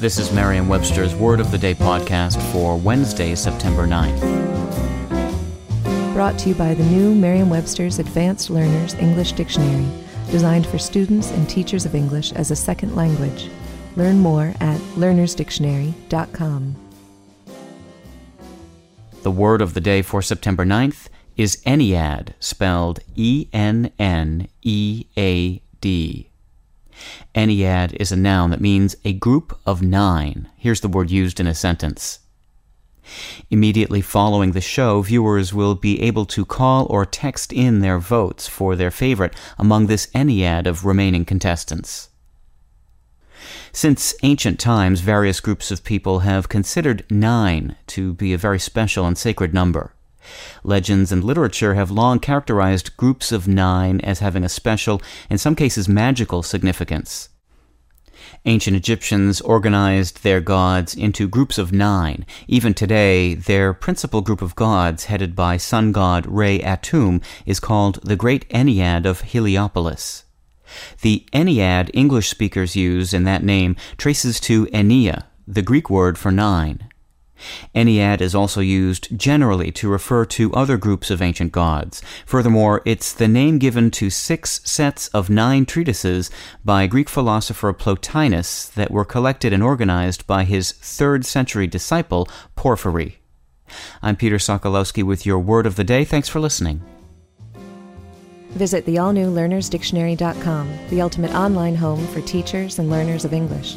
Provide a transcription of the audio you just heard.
This is Merriam Webster's Word of the Day podcast for Wednesday, September 9th. Brought to you by the new Merriam Webster's Advanced Learners English Dictionary, designed for students and teachers of English as a second language. Learn more at learnersdictionary.com. The word of the day for September 9th is Ennead, spelled E N N E A D. Ennead is a noun that means a group of nine. Here's the word used in a sentence. Immediately following the show, viewers will be able to call or text in their votes for their favorite among this ennead of remaining contestants. Since ancient times, various groups of people have considered nine to be a very special and sacred number. Legends and literature have long characterized groups of nine as having a special, in some cases magical, significance. Ancient Egyptians organized their gods into groups of nine. Even today, their principal group of gods, headed by sun god Re Atum, is called the Great Ennead of Heliopolis. The Ennead English speakers use in that name traces to Ennea, the Greek word for nine. Ennead is also used generally to refer to other groups of ancient gods. Furthermore, it's the name given to six sets of nine treatises by Greek philosopher Plotinus that were collected and organized by his third century disciple, Porphyry. I'm Peter Sokolowski with your word of the day. Thanks for listening. Visit the all new learnersdictionary.com, the ultimate online home for teachers and learners of English.